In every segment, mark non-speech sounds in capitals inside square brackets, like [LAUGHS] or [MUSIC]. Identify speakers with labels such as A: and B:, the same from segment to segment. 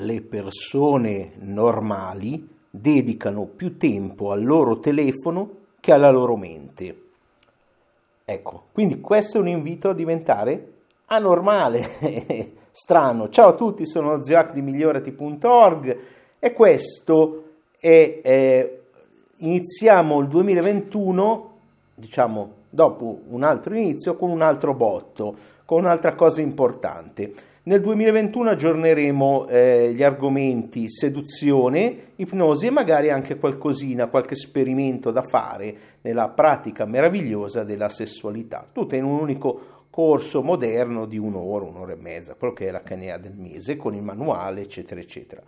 A: le persone normali dedicano più tempo al loro telefono che alla loro mente. Ecco, quindi questo è un invito a diventare anormale, [LAUGHS] strano. Ciao a tutti, sono Zioac di migliorati.org e questo è, eh, iniziamo il 2021, diciamo dopo un altro inizio, con un altro botto, con un'altra cosa importante. Nel 2021 aggiorneremo eh, gli argomenti seduzione, ipnosi e magari anche qualcosina, qualche esperimento da fare nella pratica meravigliosa della sessualità, tutto in un unico corso moderno di un'ora, un'ora e mezza, quello che è la canea del mese, con il manuale, eccetera, eccetera.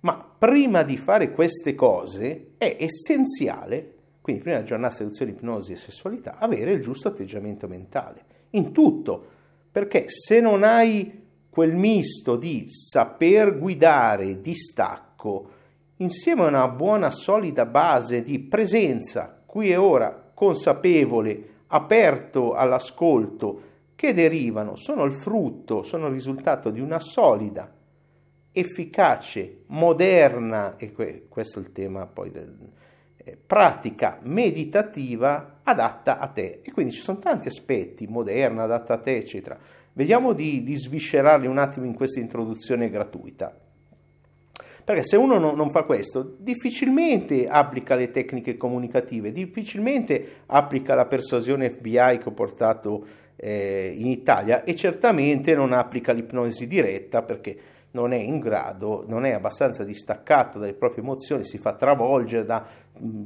A: Ma prima di fare queste cose è essenziale, quindi prima di aggiornare seduzione, ipnosi e sessualità, avere il giusto atteggiamento mentale, in tutto, perché se non hai quel misto di saper guidare, distacco, insieme a una buona solida base di presenza, qui e ora, consapevole, aperto all'ascolto, che derivano, sono il frutto, sono il risultato di una solida, efficace, moderna, e questo è il tema poi del, eh, pratica meditativa adatta a te. E quindi ci sono tanti aspetti, moderna, adatta a te, eccetera Vediamo di, di sviscerarli un attimo in questa introduzione gratuita. Perché se uno no, non fa questo, difficilmente applica le tecniche comunicative, difficilmente applica la persuasione FBI che ho portato eh, in Italia e certamente non applica l'ipnosi diretta perché non è in grado, non è abbastanza distaccato dalle proprie emozioni, si fa travolgere da mh,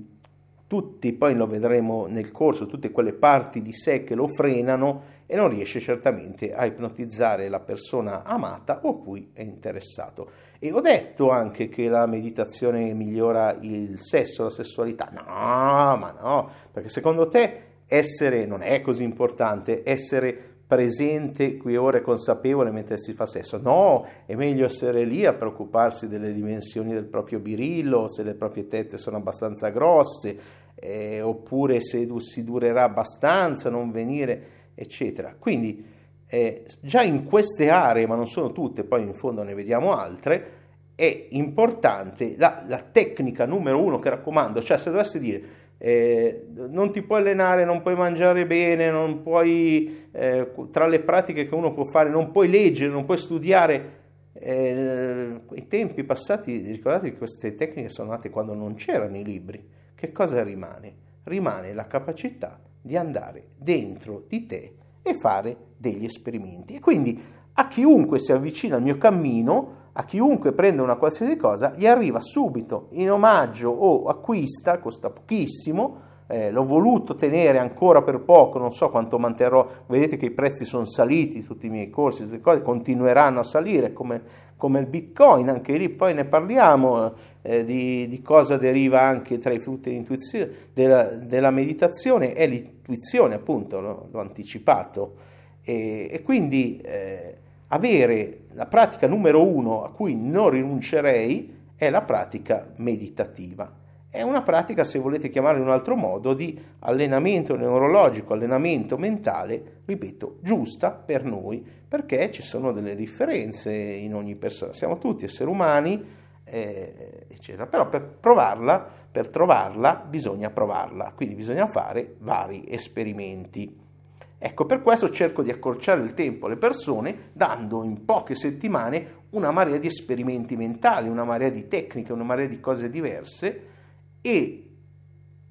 A: tutti, poi lo vedremo nel corso, tutte quelle parti di sé che lo frenano e non riesce certamente a ipnotizzare la persona amata o cui è interessato. E ho detto anche che la meditazione migliora il sesso, la sessualità. No, ma no, perché secondo te essere non è così importante, essere presente qui ora e consapevole mentre si fa sesso. No, è meglio essere lì a preoccuparsi delle dimensioni del proprio birillo, se le proprie tette sono abbastanza grosse, eh, oppure se si durerà abbastanza, non venire eccetera. Quindi eh, già in queste aree, ma non sono tutte, poi in fondo ne vediamo altre, è importante la, la tecnica numero uno che raccomando, cioè se dovessi dire eh, non ti puoi allenare, non puoi mangiare bene, non puoi, eh, tra le pratiche che uno può fare, non puoi leggere, non puoi studiare. Eh, I tempi passati, ricordate che queste tecniche sono nate quando non c'erano i libri. Che cosa rimane? Rimane la capacità di andare dentro di te e fare degli esperimenti. E quindi a chiunque si avvicina al mio cammino, a chiunque prende una qualsiasi cosa, gli arriva subito in omaggio o acquista, costa pochissimo, eh, l'ho voluto tenere ancora per poco, non so quanto manterrò, vedete che i prezzi sono saliti, tutti i miei corsi, tutte le cose continueranno a salire come, come il bitcoin, anche lì poi ne parliamo eh, di, di, cosa deriva anche tra i frutti della, della meditazione e l'intuizione, appunto, no? l'ho anticipato. E, e quindi eh, avere la pratica numero uno a cui non rinuncerei è la pratica meditativa è una pratica, se volete chiamarla in un altro modo, di allenamento neurologico, allenamento mentale, ripeto, giusta per noi, perché ci sono delle differenze in ogni persona. Siamo tutti esseri umani, eh, eccetera. Però per provarla, per trovarla, bisogna provarla, quindi bisogna fare vari esperimenti. Ecco, per questo cerco di accorciare il tempo alle persone dando in poche settimane una marea di esperimenti mentali, una marea di tecniche, una marea di cose diverse e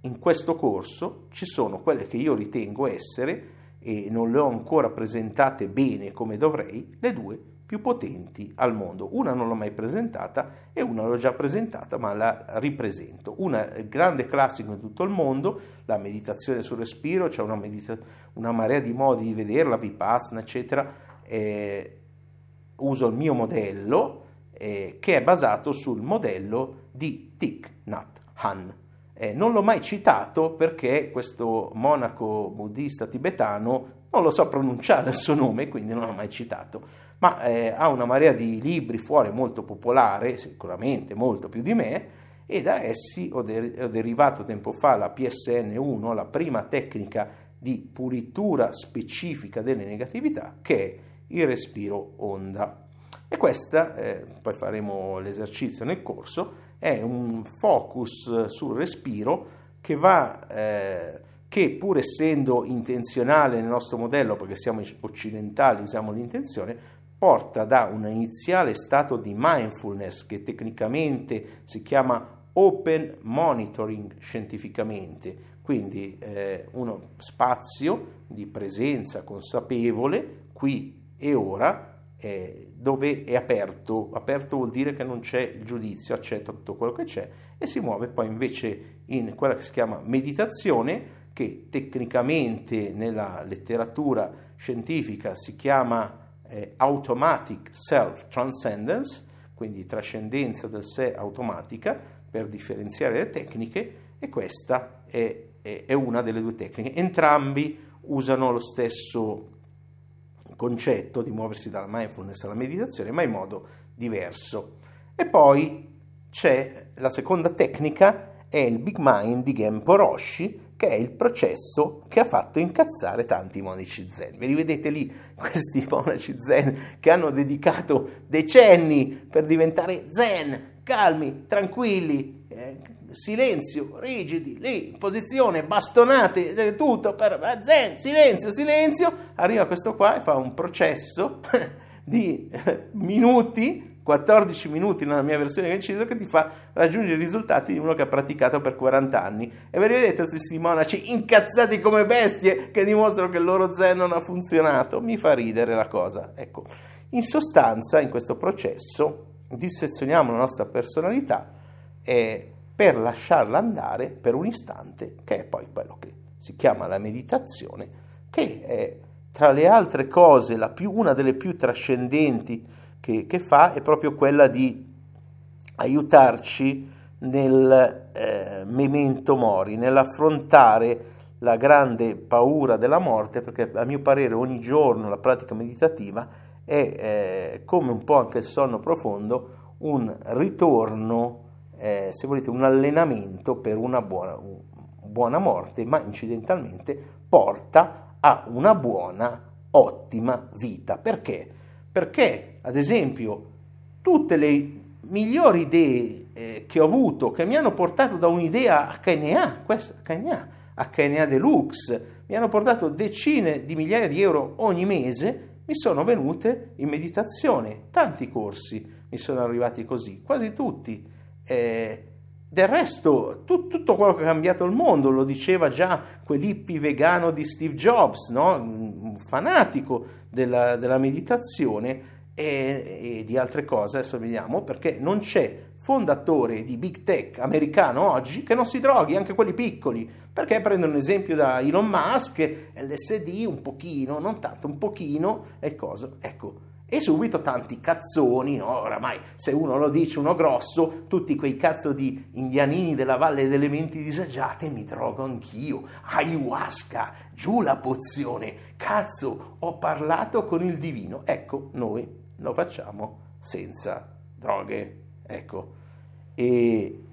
A: in questo corso ci sono quelle che io ritengo essere, e non le ho ancora presentate bene come dovrei, le due più potenti al mondo. Una non l'ho mai presentata e una l'ho già presentata, ma la ripresento. Una grande classico in tutto il mondo, la meditazione sul respiro, c'è una, medita- una marea di modi di vederla, vipassana, eccetera. Eh, uso il mio modello eh, che è basato sul modello di Thich Nhat Han. Eh, non l'ho mai citato perché questo monaco buddista tibetano non lo so pronunciare il suo nome, quindi non l'ho mai citato, ma eh, ha una marea di libri fuori molto popolare, sicuramente molto più di me, e da essi ho, de- ho derivato tempo fa la PSN1, la prima tecnica di pulitura specifica delle negatività, che è il respiro onda. E questa, eh, poi faremo l'esercizio nel corso, è un focus sul respiro che va... Eh, che pur essendo intenzionale nel nostro modello, perché siamo occidentali, usiamo l'intenzione, porta da un iniziale stato di mindfulness che tecnicamente si chiama open monitoring scientificamente, quindi eh, uno spazio di presenza consapevole qui e ora eh, dove è aperto, aperto vuol dire che non c'è il giudizio, accetta tutto quello che c'è e si muove poi invece in quella che si chiama meditazione che tecnicamente nella letteratura scientifica si chiama eh, automatic self transcendence, quindi trascendenza del sé automatica per differenziare le tecniche e questa è, è, è una delle due tecniche. Entrambi usano lo stesso concetto di muoversi dalla mindfulness alla meditazione, ma in modo diverso. E poi c'è la seconda tecnica, è il Big Mind di Genpo Roshi, che è il processo che ha fatto incazzare tanti monaci zen. Ve li vedete lì, [LAUGHS] questi monaci zen che hanno dedicato decenni per diventare zen, calmi, tranquilli, eh, silenzio, rigidi, lì, in posizione, bastonate, eh, tutto per eh, zen, silenzio, silenzio. Arriva questo qua e fa un processo [LAUGHS] di eh, minuti 14 minuti nella mia versione che inciso che ti fa raggiungere i risultati di uno che ha praticato per 40 anni. E ve li vedete questi monaci incazzati come bestie che dimostrano che il loro zen non ha funzionato. Mi fa ridere la cosa. Ecco, in sostanza, in questo processo dissezioniamo la nostra personalità eh, per lasciarla andare per un istante, che è poi quello che si chiama la meditazione, che è tra le altre cose più, una delle più trascendenti che, che fa è proprio quella di aiutarci nel eh, memento mori, nell'affrontare la grande paura della morte, perché a mio parere ogni giorno la pratica meditativa è eh, come un po' anche il sonno profondo, un ritorno, eh, se volete, un allenamento per una buona, buona morte, ma incidentalmente porta a una buona, ottima vita. Perché? Perché, ad esempio, tutte le migliori idee eh, che ho avuto, che mi hanno portato da un'idea HNA, questa HNA, HNA Deluxe, mi hanno portato decine di migliaia di euro ogni mese, mi sono venute in meditazione. Tanti corsi mi sono arrivati così, quasi tutti. Eh, del resto, tu, tutto quello che ha cambiato il mondo, lo diceva già quell'hippie vegano di Steve Jobs, no? un fanatico della, della meditazione e, e, di altre cose, adesso vediamo, perché non c'è fondatore di big tech americano oggi che non si droghi, anche quelli piccoli, perché prendono esempio da Elon Musk, LSD un pochino, non tanto, un pochino, e cosa, ecco, e subito tanti cazzoni, no? oramai se uno lo dice uno grosso, tutti quei cazzo di indianini della valle delle menti disagiate, mi drogo anch'io, ayahuasca, giù la pozione, cazzo, ho parlato con il divino, ecco, noi lo facciamo senza droghe, ecco, e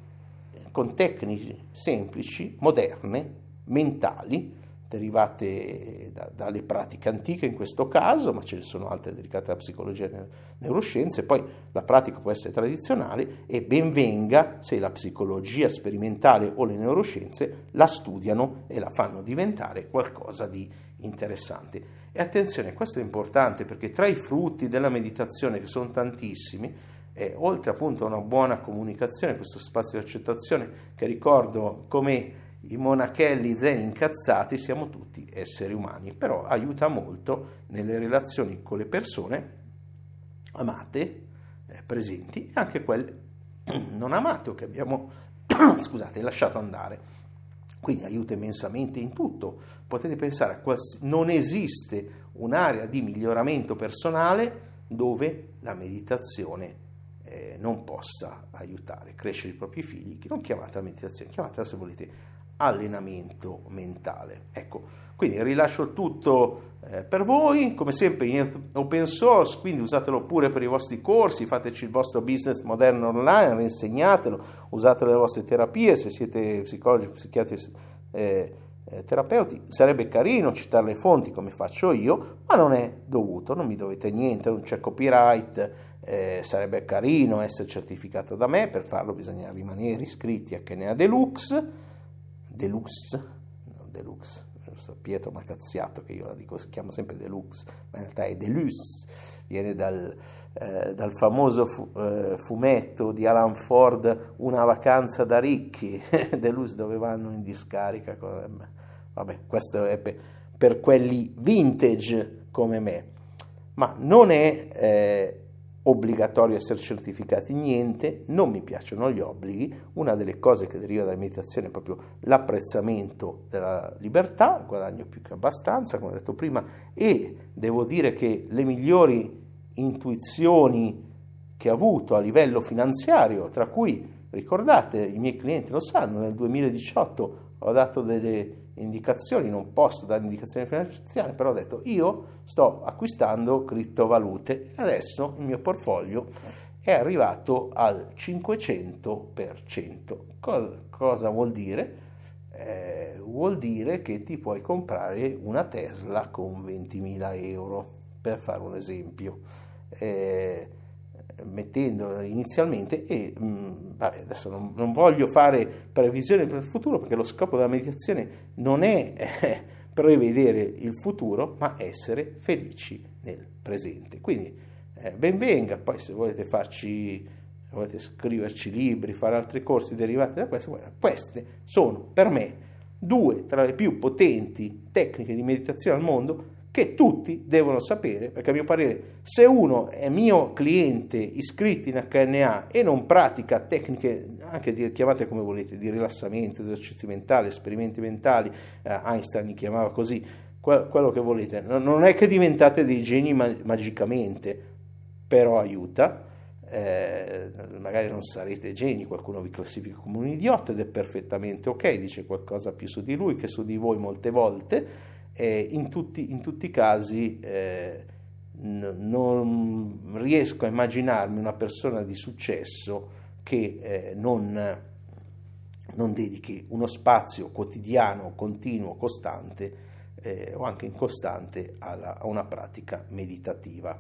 A: con tecniche semplici, moderne, mentali, derivate da, dalle pratiche antiche in questo caso, ma ce ne sono altre dedicate alla psicologia e alle neuroscienze, poi la pratica può essere tradizionale e ben venga se la psicologia sperimentale o le neuroscienze la studiano e la fanno diventare qualcosa di interessante. E attenzione, questo è importante perché tra i frutti della meditazione, che sono tantissimi, eh, oltre appunto a una buona comunicazione, questo spazio di accettazione che ricordo come i monachelli zen incazzati siamo tutti esseri umani, però aiuta molto nelle relazioni con le persone amate, eh, presenti, e anche quelle [CLEARS THROAT] non amate o che abbiamo [CLEARS THROAT] scusate, lasciato andare. Quindi aiuta immensamente in tutto. Potete pensare, a non esiste un'area di miglioramento personale dove la meditazione eh, non possa aiutare. Crescere i propri figli, che non chiamate la meditazione, chiamatela se volete allenamento mentale. Ecco, quindi rilascio tutto eh, per voi, come sempre in open source, quindi usatelo pure per i vostri corsi, fateci il vostro business moderno online, insegnatelo, usatelo nelle vostre terapie, se siete psicologi, psichiatri, eh, eh, terapeuti. Sarebbe carino citare le fonti come faccio io, ma non è dovuto, non mi dovete niente, non c'è copyright, eh, sarebbe carino essere certificato da me, per farlo bisogna rimanere iscritti a Kenea Deluxe, Deluxe, no, Deluxe, Pietro mi ha cazziato che io la dico, si chiama sempre Deluxe, ma in realtà è Deluxe, viene dal, eh, dal famoso fu, eh, fumetto di Alan Ford Una vacanza da ricchi, [LAUGHS] Deluxe dove vanno in discarica. Vabbè, questo è per, per quelli vintage come me, ma non è... Eh, obbligatorio essere certificati. Niente, non mi piacciono gli obblighi, una delle cose che deriva dalla meditazione è proprio l'apprezzamento della libertà, guadagno più che abbastanza, come ho detto prima, e devo dire che le migliori intuizioni che ho avuto a livello finanziario, tra cui, ricordate, i miei clienti lo sanno, nel 2018 ho dato delle indicazioni, non posso dare indicazioni finanziarie, però ho detto io sto acquistando criptovalute adesso il mio portfolio è arrivato al 500%. Cosa, cosa vuol dire? Eh, vuol dire che ti puoi comprare una Tesla con 20.000 euro, per fare un esempio. Eh, mettendo inizialmente e mh, mm, vabbè, adesso non, non, voglio fare previsioni per il futuro perché lo scopo della meditazione non è eh, prevedere il futuro ma essere felici nel presente. Quindi eh, ben venga poi se volete farci volete scriverci libri fare altri corsi derivati da questo queste sono per me due tra le più potenti tecniche di meditazione al mondo che tutti devono sapere, perché a mio parere se uno è mio cliente iscritto in HNA e non pratica tecniche, anche di, chiamate come volete, di rilassamento, esercizi mentali, esperimenti mentali, eh, Einstein li chiamava così, quello che volete, non è che diventate dei geni magicamente, però aiuta, eh, magari non sarete geni, qualcuno vi classifica come un idiota ed è perfettamente ok, dice qualcosa più su di lui che su di voi molte volte, eh, in, tutti, in, tutti, i casi eh, n- non riesco a immaginarmi una persona di successo che eh, non, non, dedichi uno spazio quotidiano, continuo, costante eh, o anche incostante alla, a una pratica meditativa.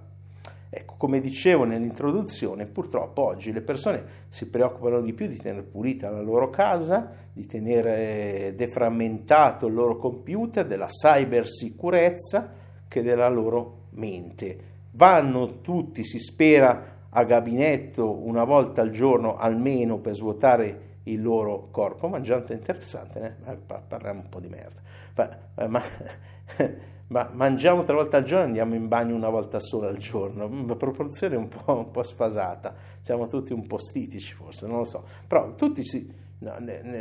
A: Ecco, come dicevo nell'introduzione, purtroppo oggi le persone si preoccupano di più di tenere pulita la loro casa, di tenere deframmentato il loro computer, della cybersicurezza che della loro mente. Vanno tutti, si spera, a gabinetto una volta al giorno almeno per svuotare il loro corpo, mangiante interessante, eh? parliamo un po' di merda. Ma, ma [LAUGHS] ma mangiamo tre volte al giorno e andiamo in bagno una volta sola al giorno, una proporzione un po', un po', sfasata, siamo tutti un po' stitici forse, non lo so, però tutti si, no, ne, ne,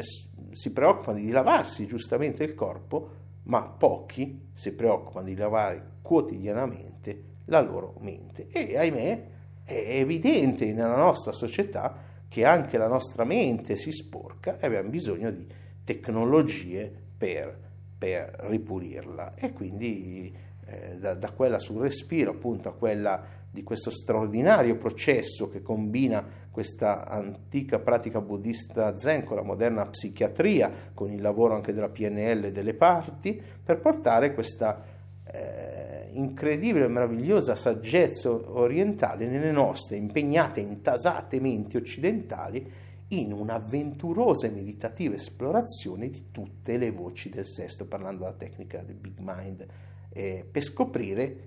A: si preoccupano di lavarsi giustamente il corpo, ma pochi si preoccupano di lavare quotidianamente la loro mente e ahimè è evidente nella nostra società che anche la nostra mente si sporca e abbiamo bisogno di tecnologie per per ripulirla. E quindi eh, da, da, quella sul respiro appunto a quella di questo straordinario processo che combina questa antica pratica buddista zen con la moderna psichiatria, con il lavoro anche della PNL e delle parti, per portare questa eh, incredibile e meravigliosa saggezza orientale nelle nostre impegnate, intasate menti occidentali in un'avventurosa e meditativa esplorazione di tutte le voci del sesto, parlando della tecnica del Big Mind, eh, per scoprire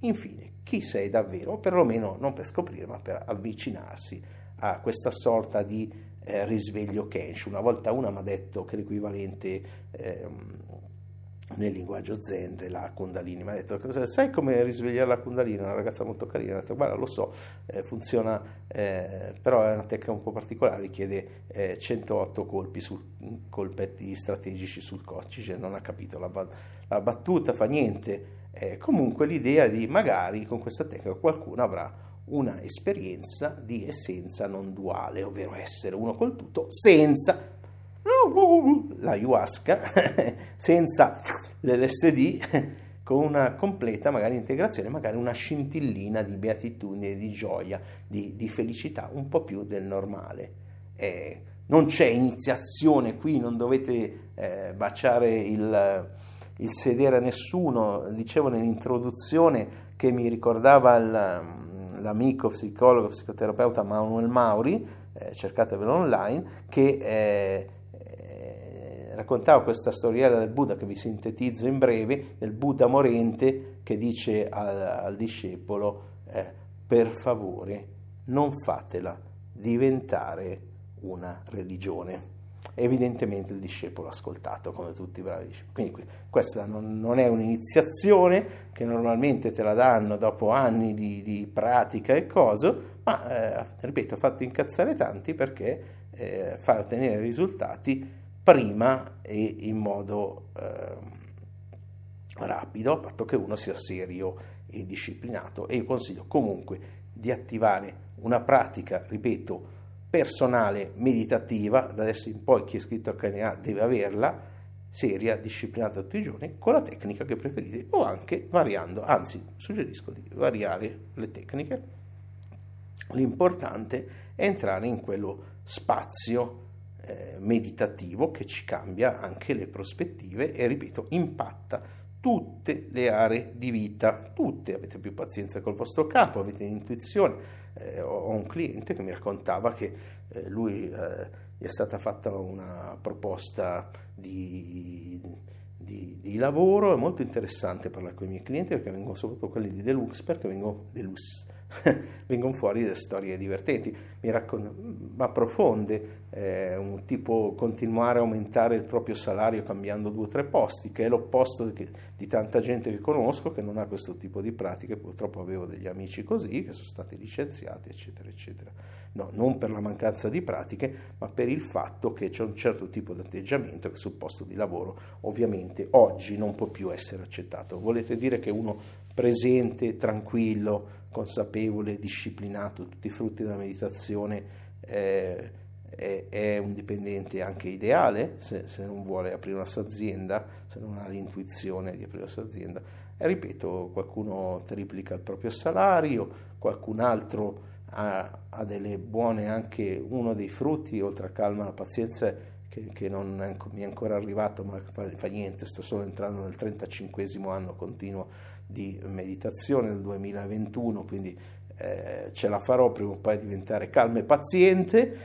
A: infine chi sei davvero, o perlomeno non per scoprire, ma per avvicinarsi a questa sorta di eh, risveglio Kensh. Una volta una mi ha detto che l'equivalente eh, nel linguaggio zen della Kundalini. Mi ha detto, sai come risvegliare la Kundalini? Una ragazza molto carina. Ha detto, guarda, lo so, eh, funziona, eh, però è una tecnica un po' particolare, richiede eh, 108 colpi su, colpetti strategici sul coccice, non ha capito la, la battuta, fa niente. comunque l'idea di magari con questa tecnica qualcuno avrà una esperienza di essenza non duale, ovvero essere uno col tutto senza la ayahuasca [LAUGHS] senza l'LSD con una completa magari integrazione, magari una scintillina di beatitudine, di gioia, di, di felicità un po' più del normale. E non c'è iniziazione qui, non dovete eh, baciare il, il, sedere a nessuno. Dicevo nell'introduzione che mi ricordava il, l'amico psicologo, psicoterapeuta Manuel Mauri, eh, cercatevelo online, che eh, eh, raccontava questa storiella del Buddha che vi sintetizzo in breve, del Buddha morente che dice al, al discepolo eh, per favore non fatela diventare una religione. Evidentemente il discepolo ha ascoltato come tutti i bravi discepoli. Quindi questa non, non, è un'iniziazione che normalmente te la danno dopo anni di, di pratica e cose, ma eh, ripeto, ha fatto incazzare tanti perché eh, fa ottenere risultati prima e in modo eh, rapido, a patto che uno sia serio e disciplinato. E io consiglio comunque di attivare una pratica, ripeto, personale meditativa, da adesso in poi chi è iscritto a KNA deve averla, seria, disciplinata tutti i giorni, con la tecnica che preferite o anche variando, anzi suggerisco di variare le tecniche. L'importante è entrare in quello spazio eh, meditativo che ci cambia anche le prospettive e, ripeto, impatta tutte le aree di vita, tutte, avete più pazienza col vostro capo, avete intuizione, eh, ho un cliente che mi raccontava che eh, lui eh, gli è stata fatta una proposta di, di, di, lavoro, è molto interessante parlare con i miei clienti perché vengono soprattutto quelli di Deluxe, perché vengono, Deluxe, [LAUGHS] vengono fuori delle storie divertenti, raccon- ma profonde, eh, un tipo continuare a aumentare il proprio salario cambiando due o tre posti, che è l'opposto di, di tanta gente che conosco che non ha questo tipo di pratiche, purtroppo avevo degli amici così che sono stati licenziati, eccetera, eccetera. No, non per la mancanza di pratiche, ma per il fatto che c'è un certo tipo di atteggiamento che sul posto di lavoro ovviamente oggi non può più essere accettato. Volete dire che uno presente, tranquillo, consapevole, disciplinato, tutti i frutti della meditazione, eh, è, è, un dipendente anche ideale, se, se, non vuole aprire una sua azienda, se non ha l'intuizione di aprire la sua azienda. E ripeto, qualcuno triplica il proprio salario, qualcun altro ha, ha delle buone anche, uno dei frutti, oltre a calma la pazienza, che, che non è, mi è ancora arrivato, ma fa, fa niente, sto solo entrando nel 35 anno continuo di meditazione nel 2021, quindi eh, ce la farò prima o poi a diventare calma e paziente,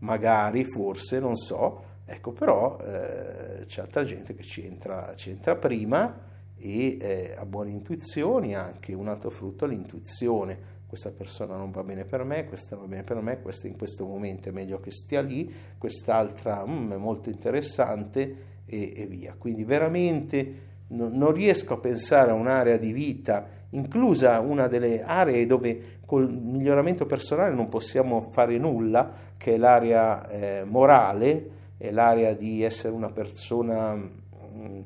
A: magari, forse, non so, ecco però eh, c'è altra gente che ci entra, ci entra prima e eh, ha buone intuizioni, anche un altro frutto è l'intuizione, questa persona non va bene per me, questa va bene per me, questa in questo momento è meglio che stia lì, quest'altra mm, è molto interessante e, e via. Quindi veramente non riesco a pensare a un'area di vita, inclusa una delle aree dove col miglioramento personale non possiamo fare nulla, che è l'area eh, morale, è l'area di essere una persona mh, mm,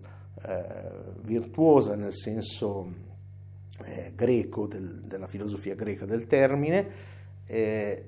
A: eh, virtuosa nel senso eh, greco, del, della filosofia greca del termine. Eh,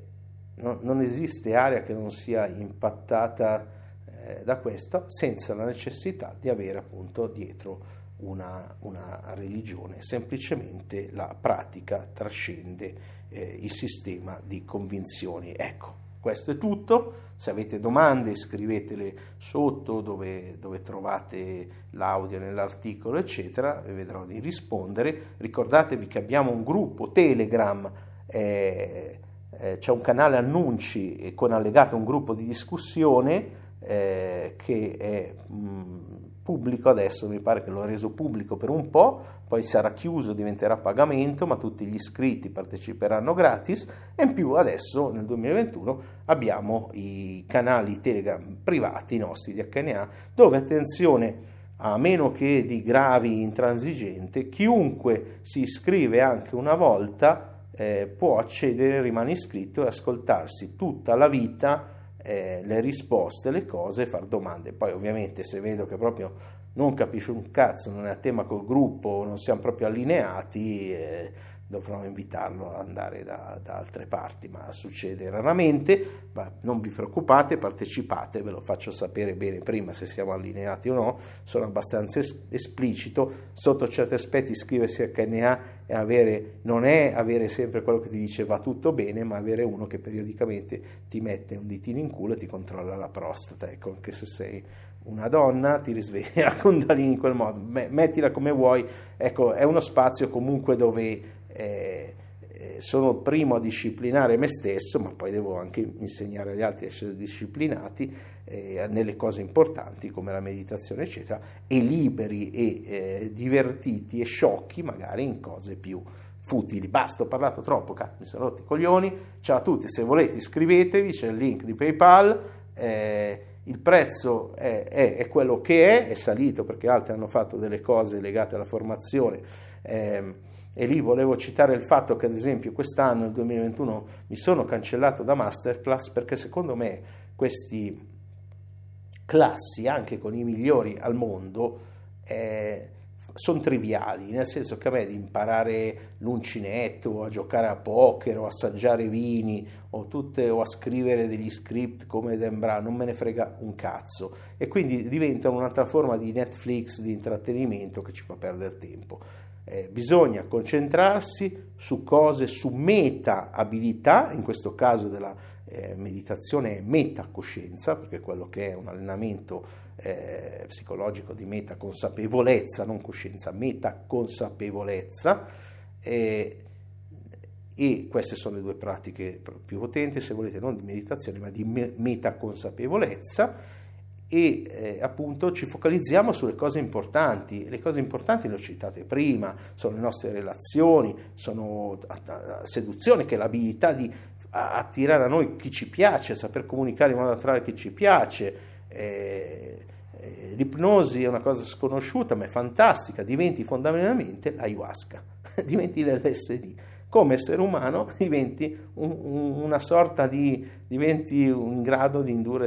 A: no, non esiste area che non sia impattata eh, da questo senza la necessità di avere appunto dietro una, una religione, semplicemente la pratica trascende eh, il sistema di convinzioni. Ecco, questo è tutto, se avete domande scrivetele sotto dove, dove trovate l'audio nell'articolo eccetera, vi vedrò di rispondere. Ricordatevi che abbiamo un gruppo Telegram. Eh, eh, c'è un canale annunci con allegato un gruppo di discussione eh, che è mh, mm, pubblico adesso, mi pare che l'ho reso pubblico per un po', poi sarà chiuso, diventerà pagamento, ma tutti gli iscritti parteciperanno gratis. E in più adesso nel 2021 abbiamo i canali Telegram privati nostri di HNA dove attenzione a meno che di gravi intransigente, chiunque si iscrive anche una volta eh, può accedere, rimane iscritto e ascoltarsi tutta la vita eh, le risposte, le cose, fare domande. Poi ovviamente se vedo che proprio non capisce un cazzo, non è a tema col gruppo, non siamo proprio allineati, eh, dovrò invitarlo ad andare da, da, altre parti, ma succede raramente, ma non vi preoccupate, partecipate, ve lo faccio sapere bene prima se siamo allineati o no, sono abbastanza es- esplicito, sotto certi aspetti iscriversi a KNA è avere, non è avere sempre quello che ti dice va tutto bene, ma avere uno che periodicamente ti mette un ditino in culo e ti controlla la prostata, ecco, anche se sei una donna ti risveglia [LAUGHS] la Kundalini in quel modo, mettila come vuoi, ecco, è uno spazio comunque dove eh, sono il primo a disciplinare me stesso, ma poi devo anche insegnare agli altri a essere disciplinati eh, nelle cose importanti come la meditazione, eccetera, e liberi e eh, divertiti e sciocchi magari in cose più futili. Basta, ho parlato troppo, cazzo, mi sono rotti i coglioni. Ciao a tutti, se volete iscrivetevi, c'è il link di PayPal. Eh, il prezzo è, è, è, quello che è, è salito perché altri hanno fatto delle cose legate alla formazione. E lì volevo citare il fatto che ad esempio quest'anno, nel 2021, mi sono cancellato da masterclass perché secondo me questi classi, anche con i migliori al mondo, eh, sono triviali, nel senso che a me di imparare l'uncinetto, a giocare a poker, o assaggiare vini, o, tutte, o a scrivere degli script come Brown, non me ne frega un cazzo. E quindi diventano un'altra forma di Netflix, di intrattenimento che ci fa perdere tempo. Eh, bisogna concentrarsi su cose, su meta abilità, in questo caso della eh, meditazione metacoscienza, perché quello che è un allenamento eh, psicologico di metaconsapevolezza, non coscienza, metaconsapevolezza. Eh, e queste sono le due pratiche più potenti, se volete, non di meditazione, ma di me- metaconsapevolezza e eh, appunto ci focalizziamo sulle cose importanti. Le cose importanti le ho citate prima, sono le nostre relazioni, sono la seduzione che è l'abilità di attirare a noi chi ci piace, saper comunicare in modo da attrarre chi ci piace. Eh, eh, l'ipnosi è una cosa sconosciuta ma è fantastica, diventi fondamentalmente l'ayahuasca, [LAUGHS] diventi l'LSD come essere umano [LAUGHS] diventi un, un, una sorta di, diventi in grado di indurre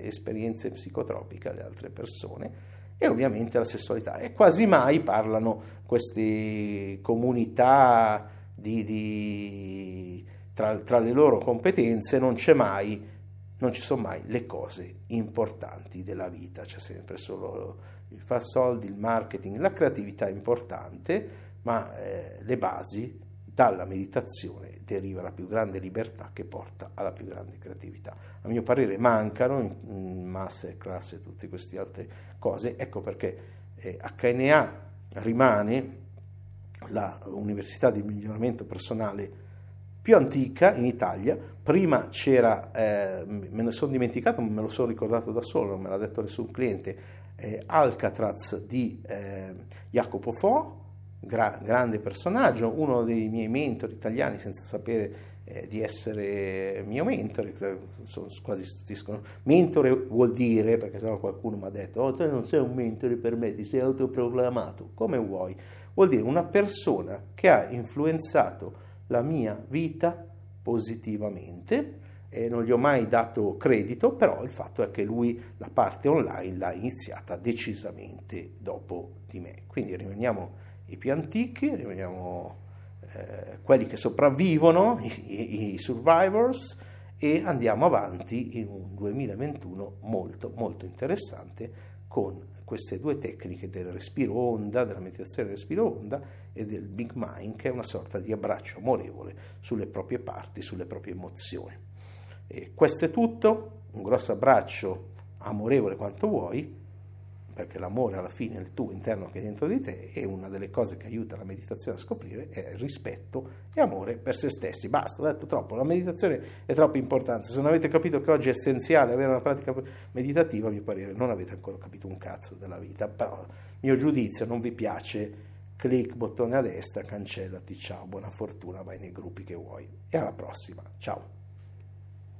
A: esperienze psicotropiche alle altre persone e ovviamente la sessualità. E quasi mai parlano queste comunità di, di, tra, tra, le loro competenze, non c'è mai, non ci sono mai le cose importanti della vita, c'è sempre solo il far soldi, il marketing, la creatività è importante, ma eh, le basi dalla meditazione deriva la più grande libertà che porta alla più grande creatività. A mio parere mancano in, masterclass e tutte queste altre cose, ecco perché eh, HNA rimane l'università di miglioramento personale più antica in Italia, prima c'era, eh, me ne sono dimenticato, ma me lo sono ricordato da solo, non me l'ha detto nessun cliente, eh, Alcatraz di eh, Jacopo Fo, gra- grande personaggio, uno dei miei mentori italiani senza sapere eh, di essere mio mentore, sono quasi sconosciuti. Mentore vuol dire, perché sennò qualcuno mi ha detto, oh, te non sei un mentore per me, ti sei autoproclamato, come vuoi, vuol dire una persona che ha influenzato la mia vita positivamente e non gli ho mai dato credito, però il fatto è che lui la parte online l'ha iniziata decisamente dopo di me. Quindi rimaniamo i più antichi, rimaniamo eh, quelli che sopravvivono, [LAUGHS] i, i, survivors, e andiamo avanti in un 2021 molto molto interessante con queste due tecniche del respiro onda, della meditazione del respiro onda e del Big Mind, che è una sorta di abbraccio amorevole sulle proprie parti, sulle proprie emozioni. E questo è tutto, un grosso abbraccio amorevole quanto vuoi perché l'amore alla fine è il tuo interno che è dentro di te e una delle cose che aiuta la meditazione a scoprire è rispetto e amore per se stessi. Basta, ho detto troppo, la meditazione è troppo importante. Se non avete capito che oggi è essenziale avere una pratica meditativa, a mio parere non avete ancora capito un cazzo della vita, però mio giudizio non vi piace, clic bottone a destra, cancellati, ciao, buona fortuna, vai nei gruppi che vuoi e alla prossima, ciao.